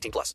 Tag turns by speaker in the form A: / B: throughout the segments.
A: 18 plus.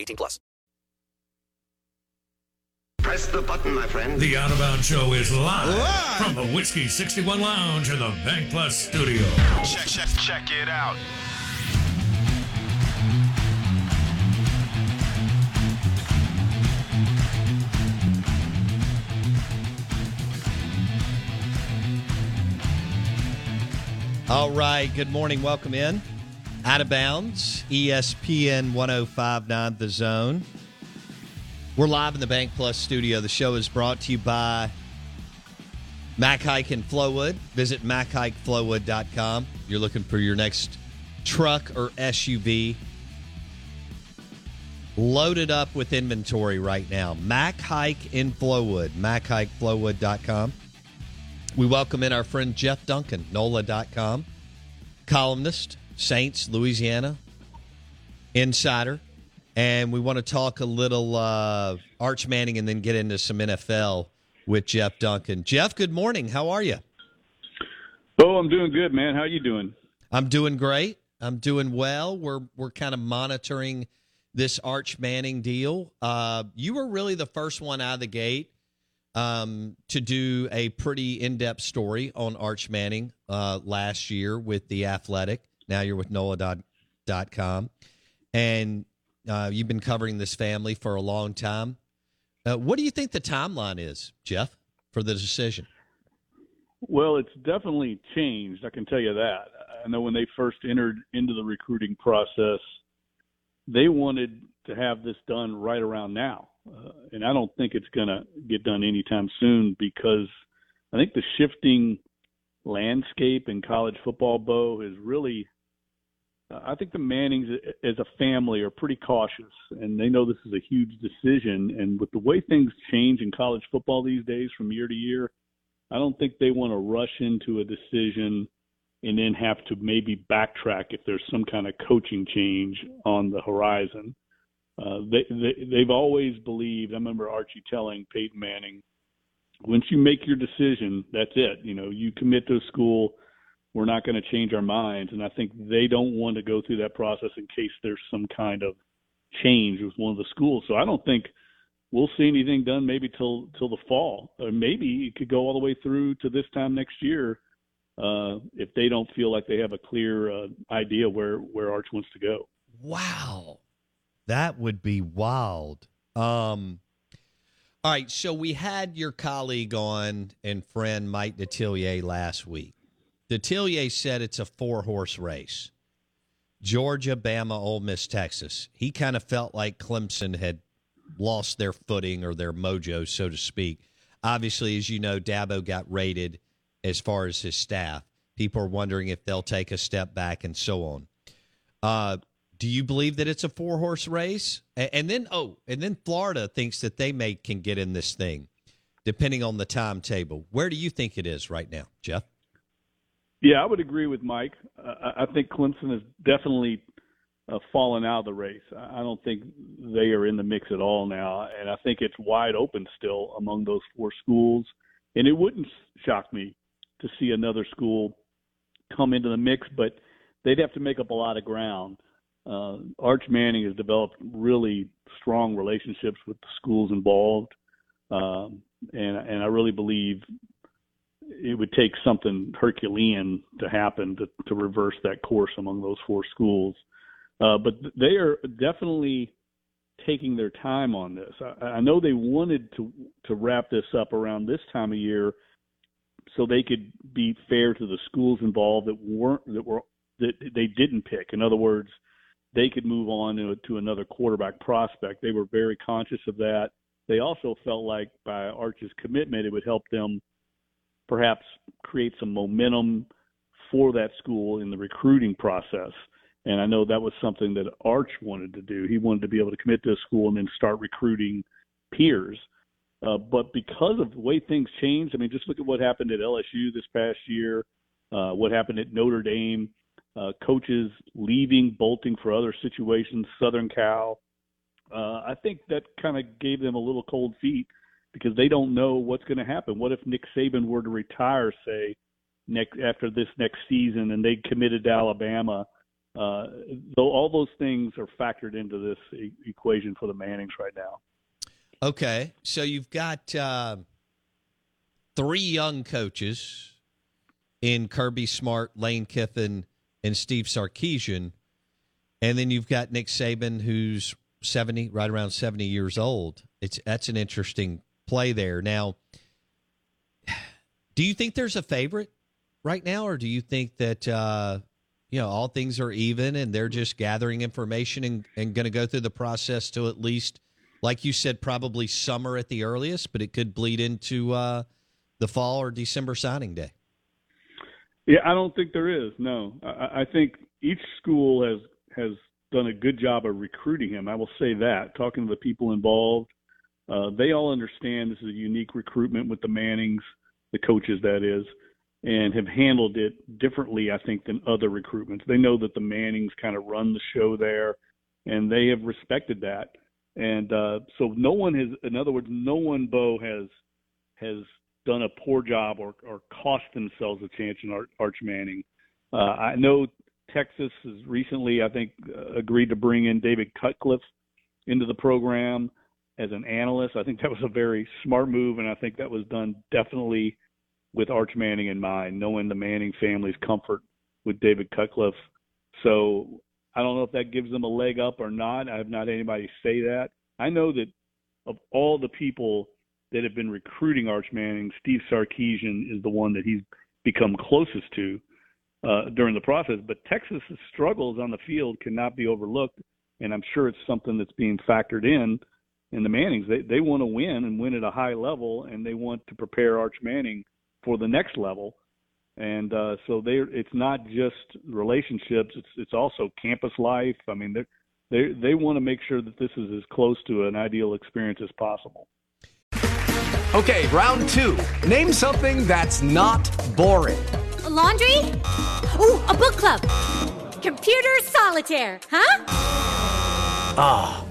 A: 18 plus.
B: Press the button, my friend.
C: The Out of Bounds Show is live, live, from the Whiskey 61 Lounge in the Bank Plus studio.
B: Check, check, check it out.
D: All right. Good morning. Welcome in. Out of bounds, ESPN 1059 The Zone. We're live in the Bank Plus studio. The show is brought to you by Mac Haik in Flowood. Visit MacHaikFlowood.com. You're looking for your next truck or SUV. Loaded up with inventory right now. Mac Haik in Flowood. MacHaikFlowood.com. We welcome in our friend Jeff Duncan, NOLA.com, columnist, Saints, Louisiana, insider. And we want to talk a little uh, Arch Manning and then get into some NFL with Jeff Duncan. Jeff, good morning. How are you?
E: Oh, I'm doing good, man. How are you doing?
D: I'm doing great. I'm doing well. We're we're kind of monitoring this Arch Manning deal. Uh, you were really the first one out of the gate um, to do a pretty in-depth story on Arch Manning uh, last year with the Athletic. Now you're with NOLA.com, and uh, you've been covering this family for a long time. Uh, what do you think the timeline is, Jeff, for the decision?
E: Well, it's definitely changed. I can tell you that. I know when they first entered into the recruiting process, they wanted to have this done right around now. Uh, and I don't think it's going to get done anytime soon because I think the shifting landscape in college football, Bo, is really. I think the Mannings, as a family, are pretty cautious, and they know this is a huge decision. And with the way things change in college football these days, from year to year, I don't think they want to rush into a decision and then have to maybe backtrack if there's some kind of coaching change on the horizon. Uh, they, they they've always believed. I remember Archie telling Peyton Manning, "Once you make your decision, that's it. You know, you commit to a school. We're not going to change our minds." And I think they don't want to go through that process in case there's some kind of change with one of the schools. So I don't think we'll see anything done maybe till till the fall, or maybe it could go all the way through to this time next year uh, if they don't feel like they have a clear uh, idea where where Arch wants to go.
D: Wow. That would be wild. Um, all right, so we had your colleague on and friend Mike Detillier last week. Detillier said it's a four horse race Georgia, Bama, Ole Miss, Texas. He kind of felt like Clemson had lost their footing or their mojo, so to speak. Obviously, as you know, Dabo got rated as far as his staff. People are wondering if they'll take a step back and so on. Uh, do you believe that it's a four horse race? And then oh, and then Florida thinks that they may can get in this thing, depending on the timetable. Where do you think it is right now, Jeff?
E: Yeah, I would agree with Mike. Uh, I think Clemson is definitely uh, fallen out of the race. I I don't think they are in the mix at all now, and I think it's wide open still among those four schools. And it wouldn't shock me to see another school come into the mix, but they'd have to make up a lot of ground. Uh, Arch Manning has developed really strong relationships with the schools involved, um, and and I really believe it would take something Herculean to happen to, to reverse that course among those four schools. Uh, but they are definitely taking their time on this. I, I know they wanted to to wrap this up around this time of year, so they could be fair to the schools involved that weren't that were that they didn't pick. In other words, they could move on to, to another quarterback prospect. They were very conscious of that. They also felt like by Arch's commitment, it would help them perhaps create some momentum for that school in the recruiting process. And I know that was something that Arch wanted to do. He wanted to be able to commit to a school and then start recruiting peers. Uh, but because of the way things changed, I mean, just look at what happened at LSU this past year, uh, what happened at Notre Dame, uh, coaches leaving, bolting for other situations, Southern Cal. Uh, I think that kind of gave them a little cold feet because they don't know what's going to happen. What if Nick Saban were to retire, say, next after this next season, and they committed to Alabama? Uh, though all those things are factored into this e- equation for the Mannings right now.
D: Okay, so you've got uh, three young coaches in Kirby Smart, Lane Kiffin, and Steve Sarkisian, and then you've got Nick Saban, who's seventy, right around seventy years old. It's that's an interesting play there. Now, do you think there's a favorite right now, or do you think that uh, you know all things are even and they're just gathering information and, and going to go through the process to at least? like you said, probably summer at the earliest, but it could bleed into uh, the fall or December signing day.
E: Yeah, I don't think there is. No, I, I think each school has has done a good job of recruiting him. I will say that. Talking to the people involved, uh, they all understand this is a unique recruitment with the Mannings, the coaches that is, and have handled it differently, I think, than other recruitments. They know that the Mannings kind of run the show there, and they have respected that and uh, so no one has, in other words, no one Bo has has done a poor job or, or cost themselves a chance in Arch, Manning. Uh, I know Texas has recently, I think, uh, agreed to bring in David Cutcliffe into the program as an analyst. I think that was a very smart move, and I think that was done definitely with Arch Manning in mind, knowing the Manning family's comfort with David Cutcliffe. So I don't know if that gives them a leg up or not. I have not anybody say that. I know that of all the people that have been recruiting Arch Manning, Steve Sarkisian is the one that he's become closest to uh, during the process. But Texas's struggles on the field cannot be overlooked, and I'm sure it's something that's being factored in in the Mannings. They they want to win and win at a high level, and they want to prepare Arch Manning for the next level and uh, so they it's not just relationships; it's it's also campus life. I mean, they they they want to make sure that this is as close to an ideal experience as possible.
F: Okay, round two. Name something that's not boring.
G: A laundry. Ooh, a book club. Computer solitaire. Huh?
F: Ah, oh,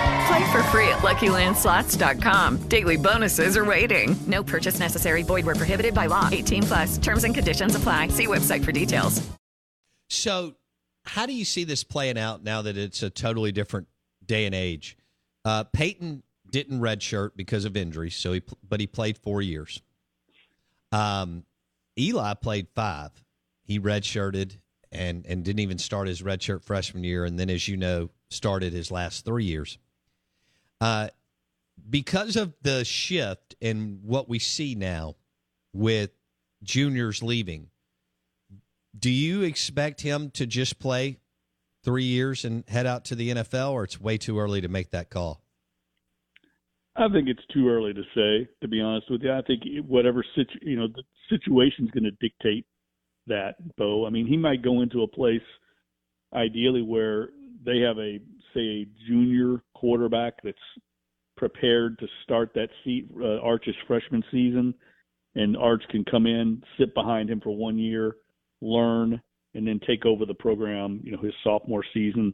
H: Play for free at LuckyLandSlots.com. Daily bonuses are waiting. No purchase necessary. Void were prohibited by law. 18 plus. Terms and conditions apply. See website for details.
D: So, how do you see this playing out now that it's a totally different day and age? Uh, Peyton didn't redshirt because of injury, so he but he played four years. Um, Eli played five. He redshirted and and didn't even start his redshirt freshman year, and then, as you know, started his last three years. Uh, because of the shift in what we see now with juniors leaving, do you expect him to just play three years and head out to the NFL, or it's way too early to make that call?
E: I think it's too early to say, to be honest with you. I think whatever situ, you know, the situation's going to dictate that, Bo. I mean, he might go into a place, ideally, where they have a say a junior quarterback that's prepared to start that seat uh, Arch's freshman season, and Arch can come in, sit behind him for one year, learn, and then take over the program. You know, his sophomore season.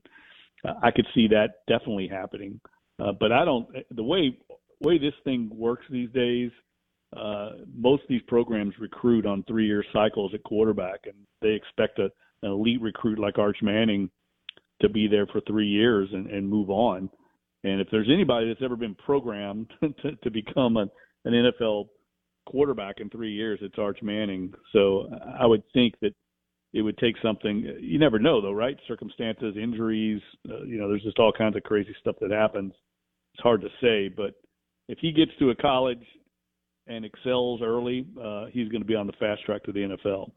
E: Uh, I could see that definitely happening. Uh, but I don't. The way way this thing works these days, uh, most of these programs recruit on three year cycles at quarterback, and they expect a, an elite recruit like Arch Manning to be there for three years and, and move on. And if there's anybody that's ever been programmed to, to become a, an NFL quarterback in three years, it's Arch Manning. So I would think that it would take something. You never know, though, right? Circumstances, injuries. Uh, you know, there's just all kinds of crazy stuff that happens. It's hard to say, but if he gets to a college and excels early, uh, he's going to be on the fast track to the NFL.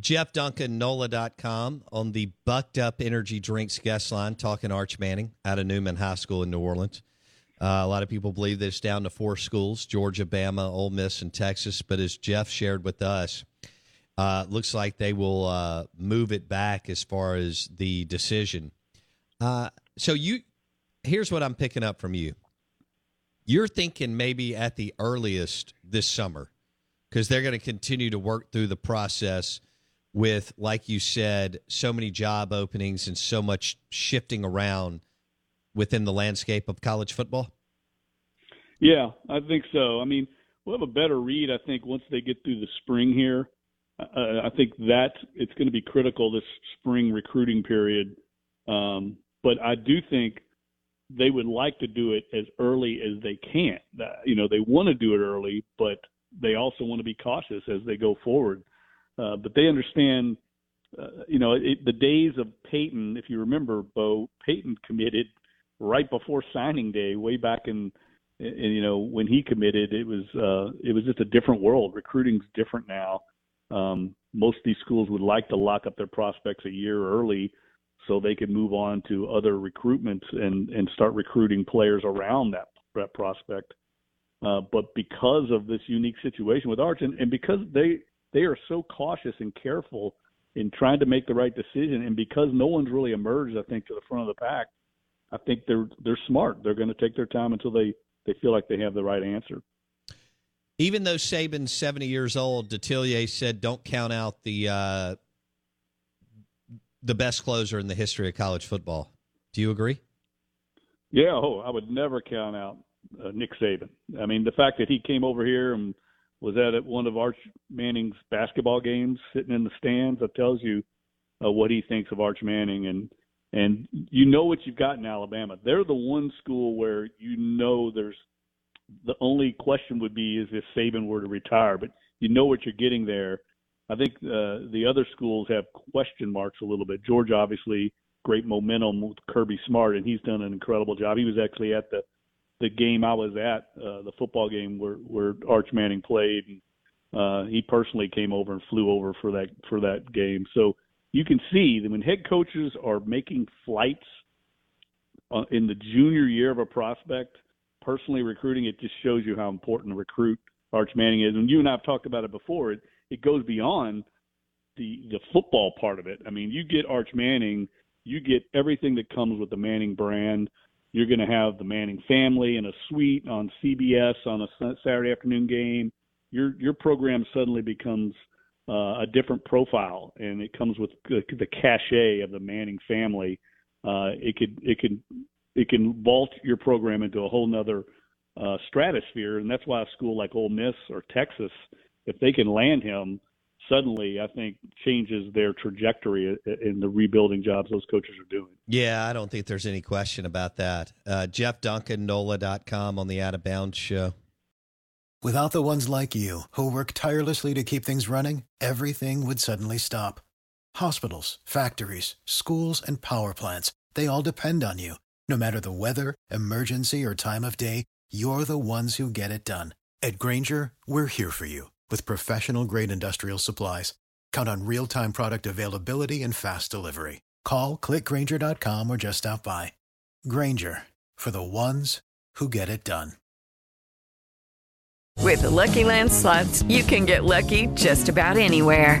D: Jeff Duncan, NOLA.com on the Bucked Up Energy Drinks guest line, talking Arch Manning out of Newman High School in New Orleans. Uh, a lot of people believe that it's down to four schools Georgia, Bama, Ole Miss, and Texas. But as Jeff shared with us, uh, looks like they will uh, move it back as far as the decision. Uh, so you, here's what I'm picking up from you. You're thinking maybe at the earliest this summer because they're going to continue to work through the process with, like you said, so many job openings and so much shifting around within the landscape of college football?
E: Yeah, I think so. I mean, we'll have a better read, I think, once they get through the spring here. Uh, I think that it's going to be critical this spring recruiting period. Um, but I do think they would like to do it as early as they can. Uh, you know, they want to do it early, but they also want to be cautious as they go forward. Uh, but they understand, uh, you know, it, the days of Peyton. If you remember, Bo Peyton committed right before signing day, way back in, in you know when he committed. It was uh, it was just a different world. Recruiting's different now. Um, most of these schools would like to lock up their prospects a year early so they could move on to other recruitments and and start recruiting players around that that prospect. Uh, but because of this unique situation with Arch, and, and because they they are so cautious and careful in trying to make the right decision, and because no one's really emerged, I think, to the front of the pack, I think they're they're smart. They're going to take their time until they they feel like they have the right answer.
D: Even though Saban's seventy years old, Detillier said, "Don't count out the uh, the best closer in the history of college football." Do you agree?
E: Yeah, oh, I would never count out uh, Nick Saban. I mean, the fact that he came over here and was that at one of Arch Manning's basketball games, sitting in the stands. That tells you uh, what he thinks of Arch Manning, and and you know what you've got in Alabama. They're the one school where you know there's the only question would be is if Saban were to retire, but you know what you're getting there. I think uh, the other schools have question marks a little bit. Georgia, obviously, great momentum with Kirby Smart, and he's done an incredible job. He was actually at the the game I was at, uh, the football game where where Arch Manning played. And, uh, he personally came over and flew over for that for that game. So you can see that when head coaches are making flights uh, in the junior year of a prospect, personally recruiting, it just shows you how important recruit Arch Manning is. And you and I have talked about it before. It it goes beyond the the football part of it. I mean, you get Arch Manning, you get everything that comes with the Manning brand. You're going to have the Manning family in a suite on CBS on a Saturday afternoon game. Your your program suddenly becomes uh, a different profile, and it comes with the, the cachet of the Manning family. Uh, it could it could it can vault your program into a whole nother uh, stratosphere, and that's why a school like Ole Miss or Texas, if they can land him, suddenly I think changes their trajectory in the rebuilding jobs those coaches are doing.
D: Yeah, I don't think there's any question about that. Uh, Jeff Duncan, NOLA.com on the Out of Bounds show.
I: Without the ones like you who work tirelessly to keep things running, everything would suddenly stop. Hospitals, factories, schools, and power plants, they all depend on you. No matter the weather, emergency, or time of day, you're the ones who get it done. At Grainger, we're here for you with professional grade industrial supplies. Count on real time product availability and fast delivery. Call clickgrainger.com or just stop by. Grainger for the ones who get it done.
H: With the Lucky Land slots, you can get lucky just about anywhere.